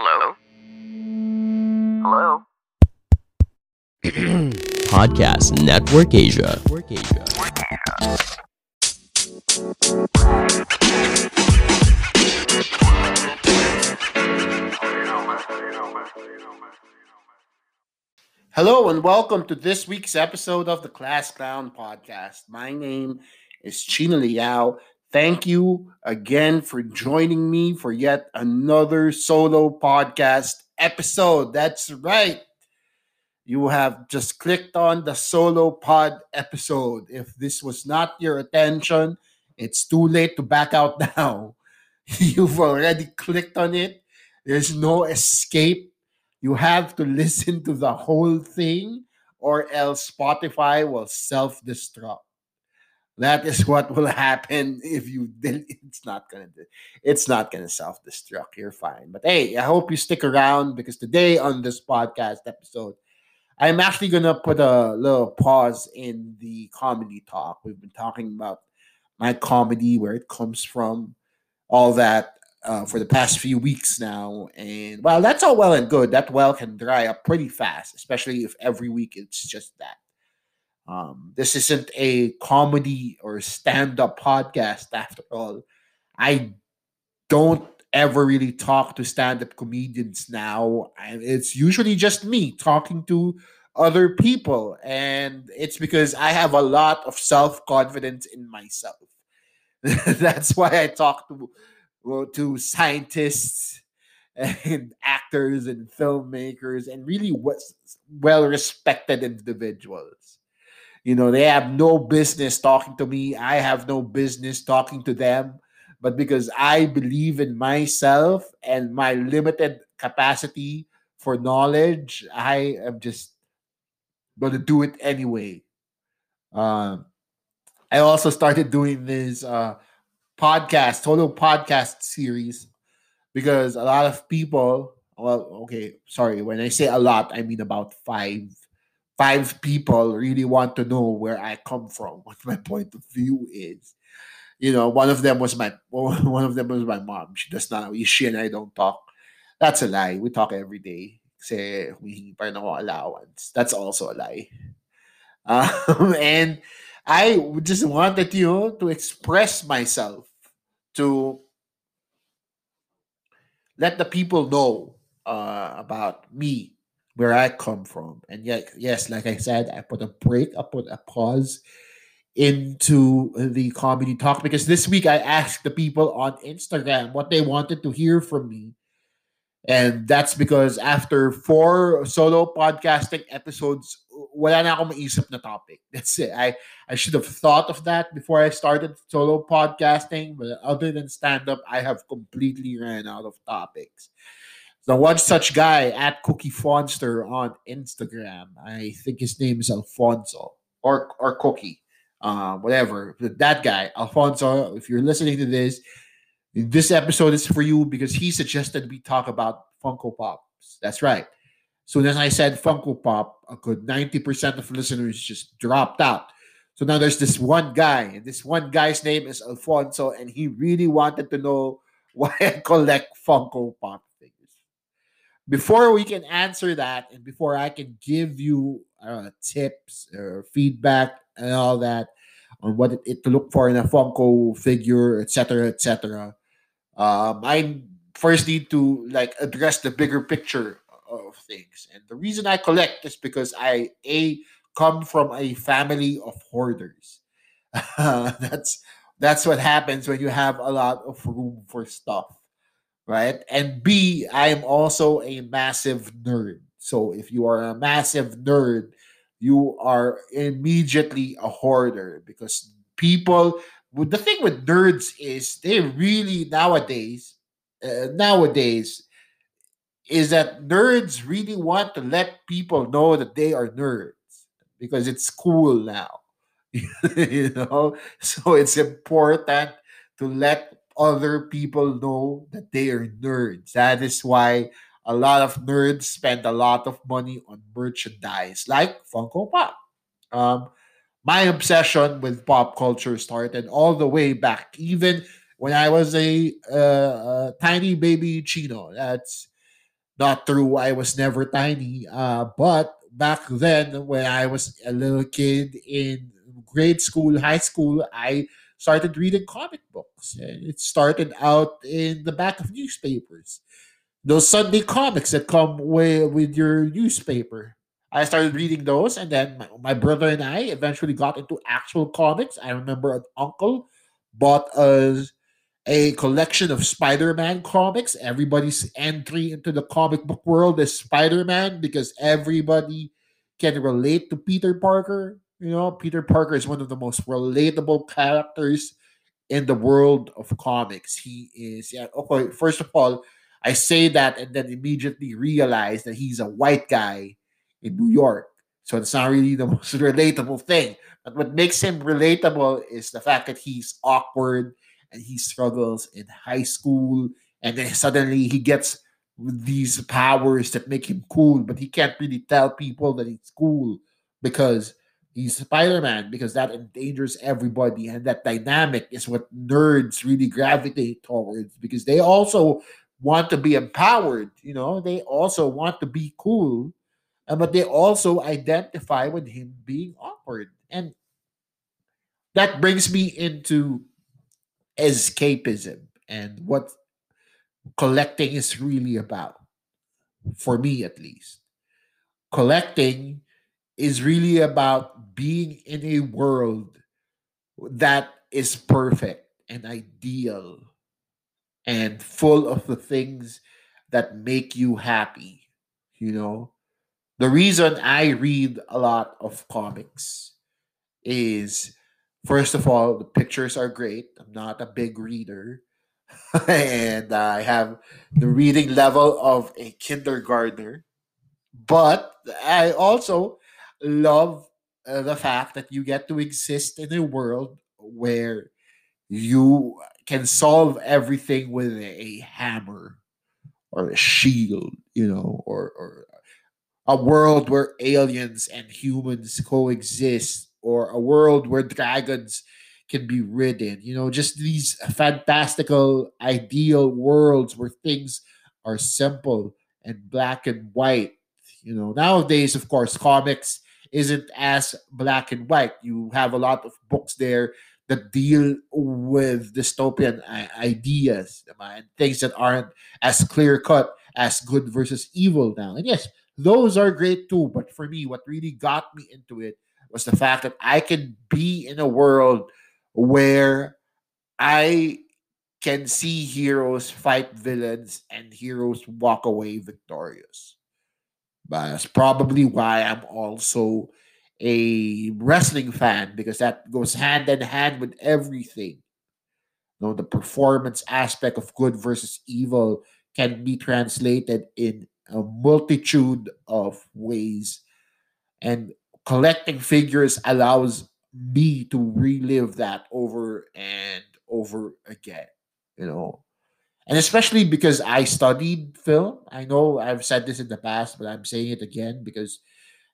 Hello? Hello? Podcast Network Asia. Network Asia. Hello and welcome to this week's episode of the Class Clown Podcast. My name is Chino Liao. Thank you again for joining me for yet another solo podcast episode. That's right. You have just clicked on the solo pod episode. If this was not your attention, it's too late to back out now. You've already clicked on it. There's no escape you have to listen to the whole thing, or else Spotify will self destruct. That is what will happen if you. It's not gonna. It's not gonna self destruct. You're fine. But hey, I hope you stick around because today on this podcast episode, I'm actually gonna put a little pause in the comedy talk. We've been talking about my comedy, where it comes from, all that uh, for the past few weeks now. And well, that's all well and good. That well can dry up pretty fast, especially if every week it's just that. Um, this isn't a comedy or stand up podcast after all. I don't ever really talk to stand up comedians now. And it's usually just me talking to other people. And it's because I have a lot of self confidence in myself. That's why I talk to well, to scientists and actors and filmmakers and really well respected individuals. You know, they have no business talking to me. I have no business talking to them. But because I believe in myself and my limited capacity for knowledge, I am just going to do it anyway. Um, I also started doing this uh, podcast, total podcast series, because a lot of people, well, okay, sorry, when I say a lot, I mean about five, five people really want to know where I come from, what my point of view is. You know, one of them was my one of them was my mom. She does not. She and I don't talk. That's a lie. We talk every day. Say we pa rin allowance. That's also a lie. Um, and I just wanted you to express myself to let the people know uh, about me, where I come from. And yet, yes, like I said, I put a break, I put a pause into the comedy talk because this week I asked the people on Instagram what they wanted to hear from me. And that's because after four solo podcasting episodes, wala na akong maisip na topic. That's it. I, I should have thought of that before I started solo podcasting. But other than stand up, I have completely ran out of topics. So one such guy at Cookie Fonster on Instagram, I think his name is Alfonso or or Cookie, uh, whatever. That guy, Alfonso. If you're listening to this, this episode is for you because he suggested we talk about Funko Pops. That's right. So then I said Funko Pop, a good 90% of listeners just dropped out. So now there's this one guy, and this one guy's name is Alfonso, and he really wanted to know why I collect Funko Pop. Before we can answer that, and before I can give you uh, tips or feedback and all that on what it, it to look for in a Funko figure, etc., etc., um, I first need to like address the bigger picture of things. And the reason I collect is because I a come from a family of hoarders. that's that's what happens when you have a lot of room for stuff, right? And B, I am also a massive nerd. So if you are a massive nerd, you are immediately a hoarder because people the thing with nerds is they really nowadays uh, nowadays is that nerds really want to let people know that they are nerds because it's cool now you know so it's important to let other people know that they are nerds that is why a lot of nerds spend a lot of money on merchandise like funko pop um, my obsession with pop culture started all the way back, even when I was a, uh, a tiny baby Chino. That's not true. I was never tiny. Uh, but back then, when I was a little kid in grade school, high school, I started reading comic books. And it started out in the back of newspapers. Those Sunday comics that come with, with your newspaper. I started reading those, and then my, my brother and I eventually got into actual comics. I remember an uncle bought us a collection of Spider-Man comics. Everybody's entry into the comic book world is Spider-Man because everybody can relate to Peter Parker. You know, Peter Parker is one of the most relatable characters in the world of comics. He is, yeah, okay, first of all, I say that and then immediately realize that he's a white guy in New York. So it's not really the most relatable thing. But what makes him relatable is the fact that he's awkward and he struggles in high school. And then suddenly he gets these powers that make him cool, but he can't really tell people that he's cool because he's Spider-Man because that endangers everybody and that dynamic is what nerds really gravitate towards because they also want to be empowered, you know, they also want to be cool, and but they also identify with him being awkward. And that brings me into escapism and what collecting is really about, for me at least. Collecting is really about being in a world that is perfect and ideal and full of the things that make you happy. You know, the reason I read a lot of comics is first of all, the pictures are great. I'm not a big reader. and I have the reading level of a kindergartner. But I also love uh, the fact that you get to exist in a world where you can solve everything with a hammer or a shield, you know, or, or a world where aliens and humans coexist, or a world where dragons can be ridden, you know, just these fantastical, ideal worlds where things are simple and black and white. You know, nowadays, of course, comics isn't as black and white. You have a lot of books there that deal with dystopian uh, ideas and things that aren't as clear cut as good versus evil now. And yes, those are great too. But for me, what really got me into it was the fact that I can be in a world where I can see heroes fight villains and heroes walk away victorious. That's probably why I'm also a wrestling fan because that goes hand in hand with everything. You know, the performance aspect of good versus evil can be translated in a multitude of ways. And collecting figures allows me to relive that over and over again, you know. And especially because I studied film. I know I've said this in the past, but I'm saying it again because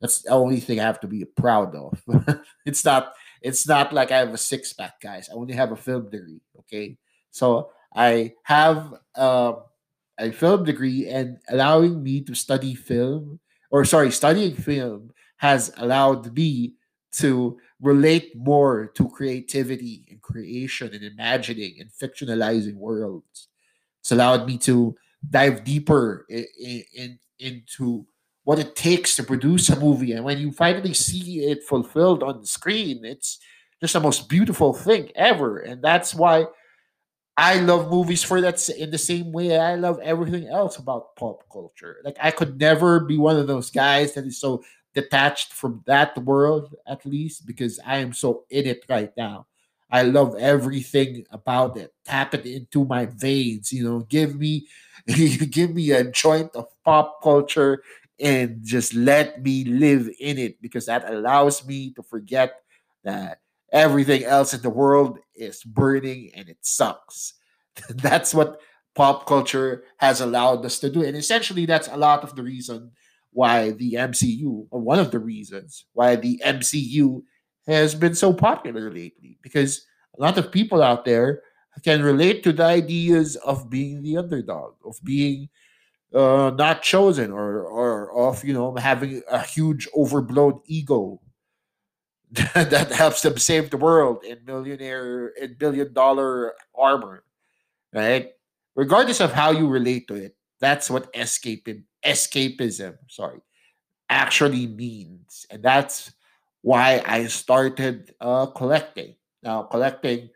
that's the only thing I have to be proud of. it's not it's not like I have a six pack, guys. I only have a film degree. Okay. So I have um, a film degree and allowing me to study film or sorry, studying film has allowed me to relate more to creativity and creation and imagining and fictionalizing worlds. It's allowed me to dive deeper in, in, into what it takes to produce a movie. And when you finally see it fulfilled on the screen, it's just the most beautiful thing ever. And that's why I love movies for that in the same way I love everything else about pop culture. Like I could never be one of those guys that is so detached from that world at least because I am so in it right now. I love everything about it. Tap it into my veins, you know, give me give me a joint of pop culture and just let me live in it because that allows me to forget that everything else in the world is burning and it sucks. that's what pop culture has allowed us to do. And essentially, that's a lot of the reason why the MCU, or one of the reasons why the MCU has been so popular lately, because a lot of people out there can relate to the ideas of being the underdog, of being uh, not chosen or or of you know having a huge overblown ego that helps them save the world in millionaire in billion dollar armor, right? Regardless of how you relate to it, that's what escaping escapism, sorry, actually means, and that's why I started uh, collecting. Now, collecting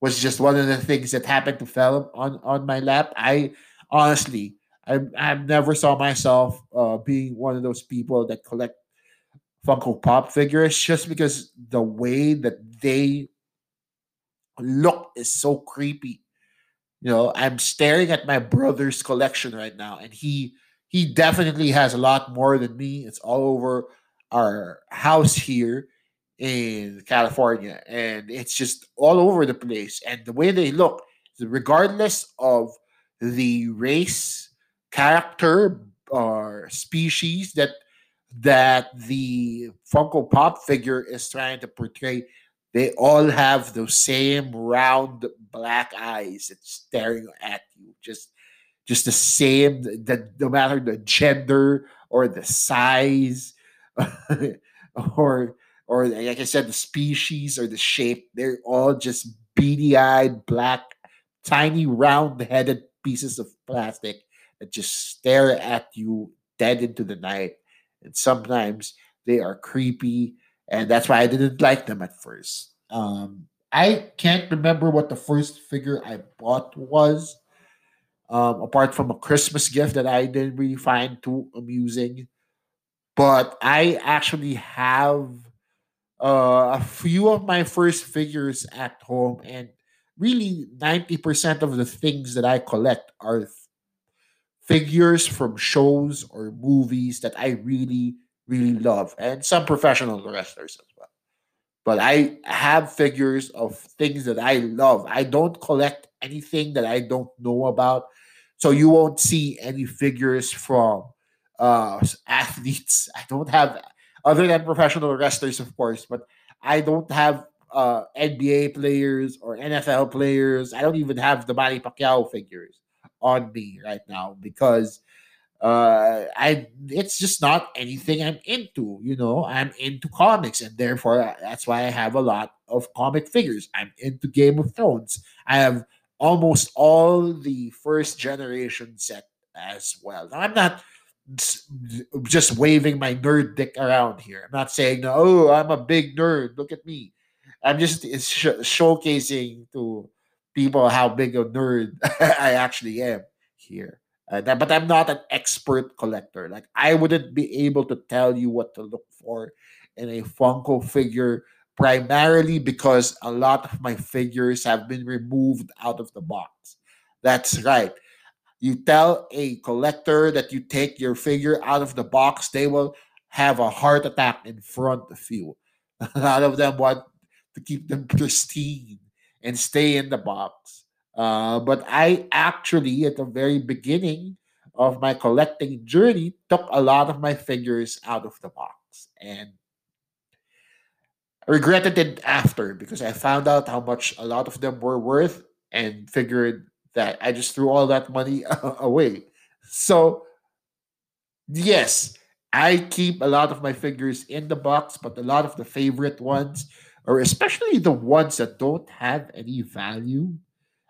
was just one of the things that happened to fell on on my lap. I honestly, I I never saw myself uh, being one of those people that collect Funko Pop figures just because the way that they look is so creepy. You know, I'm staring at my brother's collection right now, and he he definitely has a lot more than me. It's all over our house here in California, and it's just all over the place. And the way they look, regardless of the race, character, or species that that the Funko Pop figure is trying to portray, they all have those same round black eyes that's staring at you. Just just the same that no matter the gender or the size or or like I said, the species or the shape, they're all just beady-eyed, black, tiny, round-headed pieces of plastic that just stare at you dead into the night. And sometimes they are creepy, and that's why I didn't like them at first. Um, I can't remember what the first figure I bought was, um, apart from a Christmas gift that I didn't really find too amusing. But I actually have uh, a few of my first figures at home, and really 90% of the things that I collect are figures from shows or movies that I really, really love, and some professional wrestlers as well. But I have figures of things that I love. I don't collect anything that I don't know about. So you won't see any figures from uh athletes. I don't have other than professional wrestlers, of course. But I don't have uh, NBA players or NFL players. I don't even have the Manny Pacquiao figures on me right now because uh i it's just not anything i'm into you know i'm into comics and therefore uh, that's why i have a lot of comic figures i'm into game of thrones i have almost all the first generation set as well now i'm not just waving my nerd dick around here. I'm not saying, oh, I'm a big nerd. Look at me. I'm just sh- showcasing to people how big a nerd I actually am here. Uh, but I'm not an expert collector. Like I wouldn't be able to tell you what to look for in a Funko figure, primarily because a lot of my figures have been removed out of the box. That's right. You tell a collector that you take your figure out of the box, they will have a heart attack in front of you. A lot of them want to keep them pristine and stay in the box. Uh, but I actually, at the very beginning of my collecting journey, took a lot of my figures out of the box. And regretted it after because I found out how much a lot of them were worth and figured that I just threw all that money away. So, yes, I keep a lot of my figures in the box, but a lot of the favorite ones, or especially the ones that don't have any value,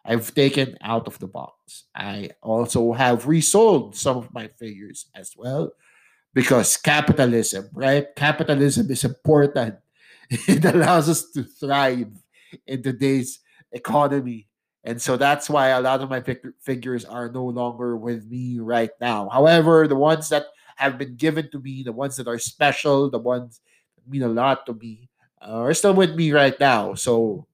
I've taken out of the box. I also have resold some of my figures as well because capitalism, right? Capitalism is important. It allows us to thrive in today's economy and so that's why a lot of my fig- figures are no longer with me right now. However, the ones that have been given to me, the ones that are special, the ones that mean a lot to me, uh, are still with me right now. So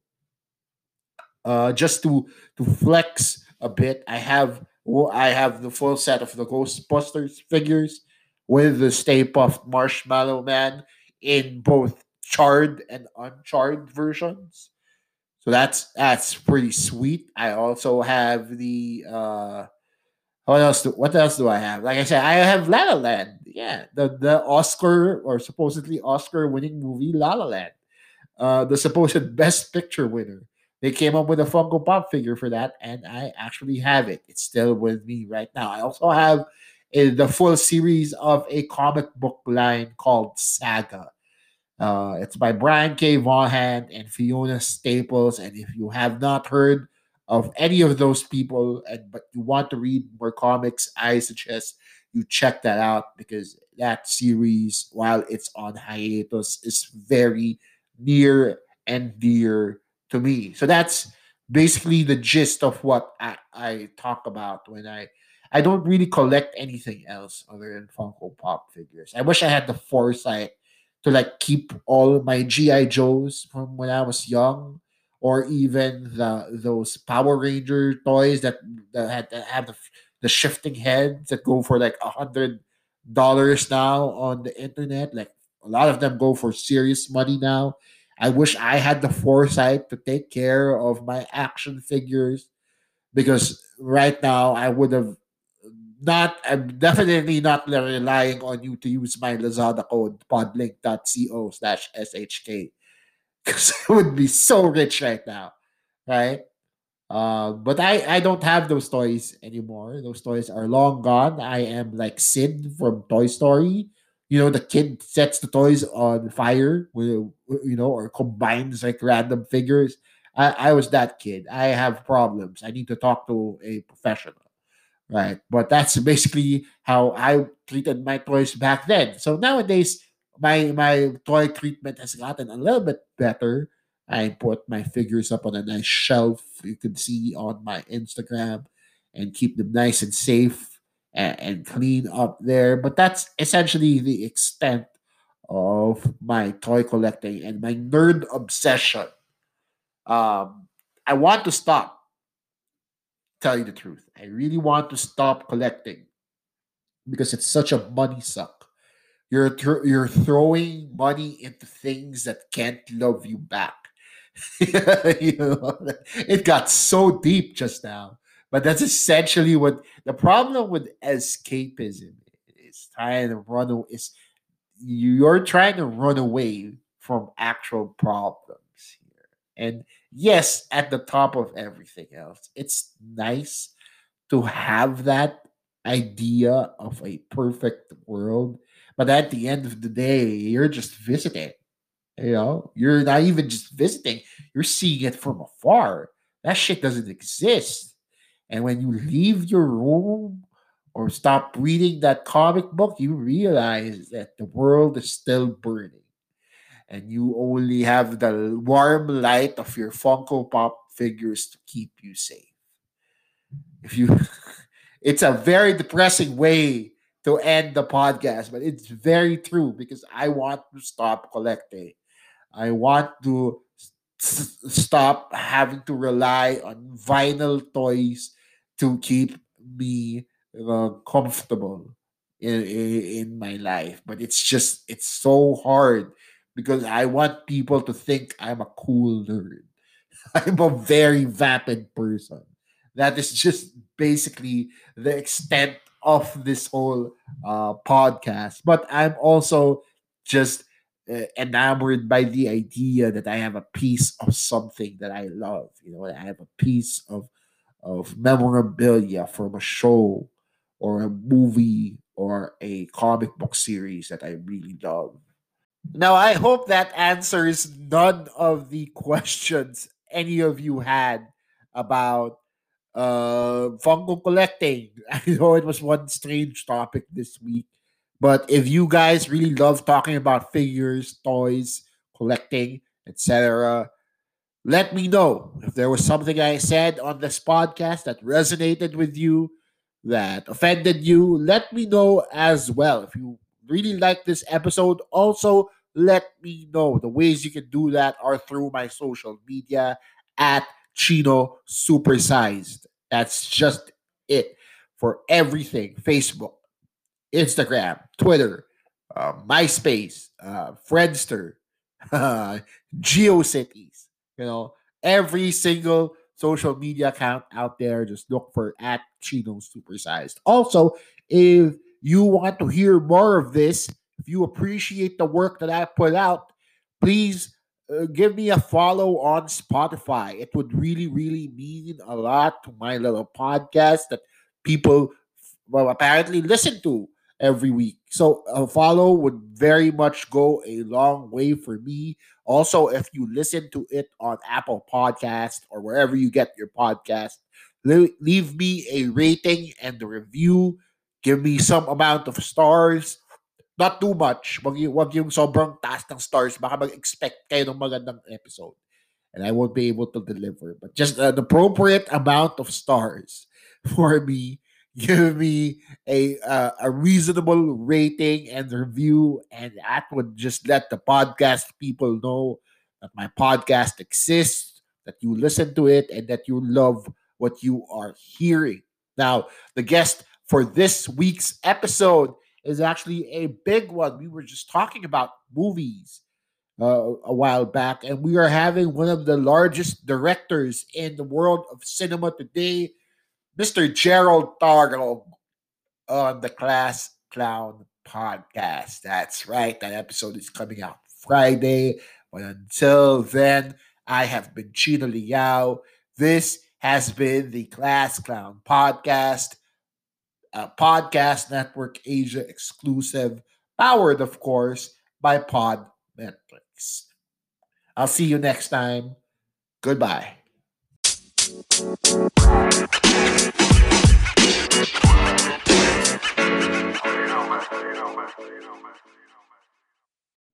uh, just to to flex a bit, I have I have the full set of the Ghostbusters figures with the Stay Puft Marshmallow Man in both charred and uncharred versions. So that's that's pretty sweet. I also have the uh what else do what else do I have? Like I said, I have La La Land. Yeah, the the Oscar or supposedly Oscar winning movie La La Land. Uh the supposed best picture winner. They came up with a Funko Pop figure for that, and I actually have it. It's still with me right now. I also have uh, the full series of a comic book line called Saga. Uh, it's by Brian K. Vaughan and Fiona Staples. And if you have not heard of any of those people, and but you want to read more comics, I suggest you check that out because that series, while it's on hiatus, is very near and dear to me. So that's basically the gist of what I, I talk about when I I don't really collect anything else other than Funko Pop figures. I wish I had the foresight to like keep all my GI Joes from when I was young, or even the those Power Ranger toys that that had that have the, the shifting heads that go for like a hundred dollars now on the internet. Like a lot of them go for serious money now. I wish I had the foresight to take care of my action figures because right now I would have not I'm definitely not relying on you to use my Lazada code podlink.co slash shk because I would be so rich right now, right? Uh, but I I don't have those toys anymore. Those toys are long gone. I am like Sid from Toy Story. You know, the kid sets the toys on fire, with, you know, or combines like random figures. I, I was that kid. I have problems. I need to talk to a professional right? But that's basically how I treated my toys back then. So nowadays, my my toy treatment has gotten a little bit better. I put my figures up on a nice shelf. You can see on my Instagram and keep them nice and safe and, clean up there. But that's essentially the extent of my toy collecting and my nerd obsession. Um, I want to stop tell you the truth. I really want to stop collecting because it's such a money suck. You're th- you're throwing money into things that can't love you back. you know, it got so deep just now, but that's essentially what the problem with escapism is. Trying to run away is you're trying to run away from actual problems and yes, at the top of everything else, it's nice to have that idea of a perfect world. But at the end of the day, you're just visiting. You know, you're not even just visiting, you're seeing it from afar. That shit doesn't exist. And when you leave your room or stop reading that comic book, you realize that the world is still burning and you only have the warm light of your Funko Pop figures to keep you safe. If you it's a very depressing way to end the podcast, but it's very true because I want to stop collecting. I want to stop having to rely on vinyl toys to keep me uh, comfortable in, in in my life. But it's just it's so hard because I want people to think I'm a cool nerd. I'm a very vapid person. That is just basically the extent of this whole uh, podcast. But I'm also just uh, enamored by the idea that I have a piece of something that I love. You know, I have a piece of of memorabilia from a show or a movie or a comic book series that I really love. Now, I hope that answers none of the questions any of you had about uh, Funko collecting. I know it was one strange topic this week, but if you guys really love talking about figures, toys, collecting, etc., let me know if there was something I said on this podcast that resonated with you, that offended you. Let me know as well. If you really like this episode, also let me know. The ways you can do that are through my social media at Chino Supersized. That's just it for everything Facebook, Instagram, Twitter, uh, MySpace, uh, Friendster, uh, GeoCities. You know, every single social media account out there, just look for at Chino Supersized. Also, if you want to hear more of this, if you appreciate the work that I put out, please uh, give me a follow on Spotify. It would really, really mean a lot to my little podcast that people well, apparently listen to every week. So a follow would very much go a long way for me. Also, if you listen to it on Apple Podcast or wherever you get your podcast, leave me a rating and a review. Give me some amount of stars. Not too much. Wag yung, wag yung sobrang taas ng stars. Baka mag-expect kayo ng magandang episode. And I won't be able to deliver. But just an appropriate amount of stars for me give me a uh, a reasonable rating and review, and that would just let the podcast people know that my podcast exists, that you listen to it, and that you love what you are hearing. Now, the guest for this week's episode is actually a big one. We were just talking about movies uh, a while back, and we are having one of the largest directors in the world of cinema today Mr. Jerrold Tarog on the Class Clown podcast. That's right. That episode is coming out Friday. But until then, I have been Chino Liao. This has been the Class Clown podcast, a podcast network Asia exclusive, powered, of course, by Pod Netflix. I'll see you next time. Goodbye.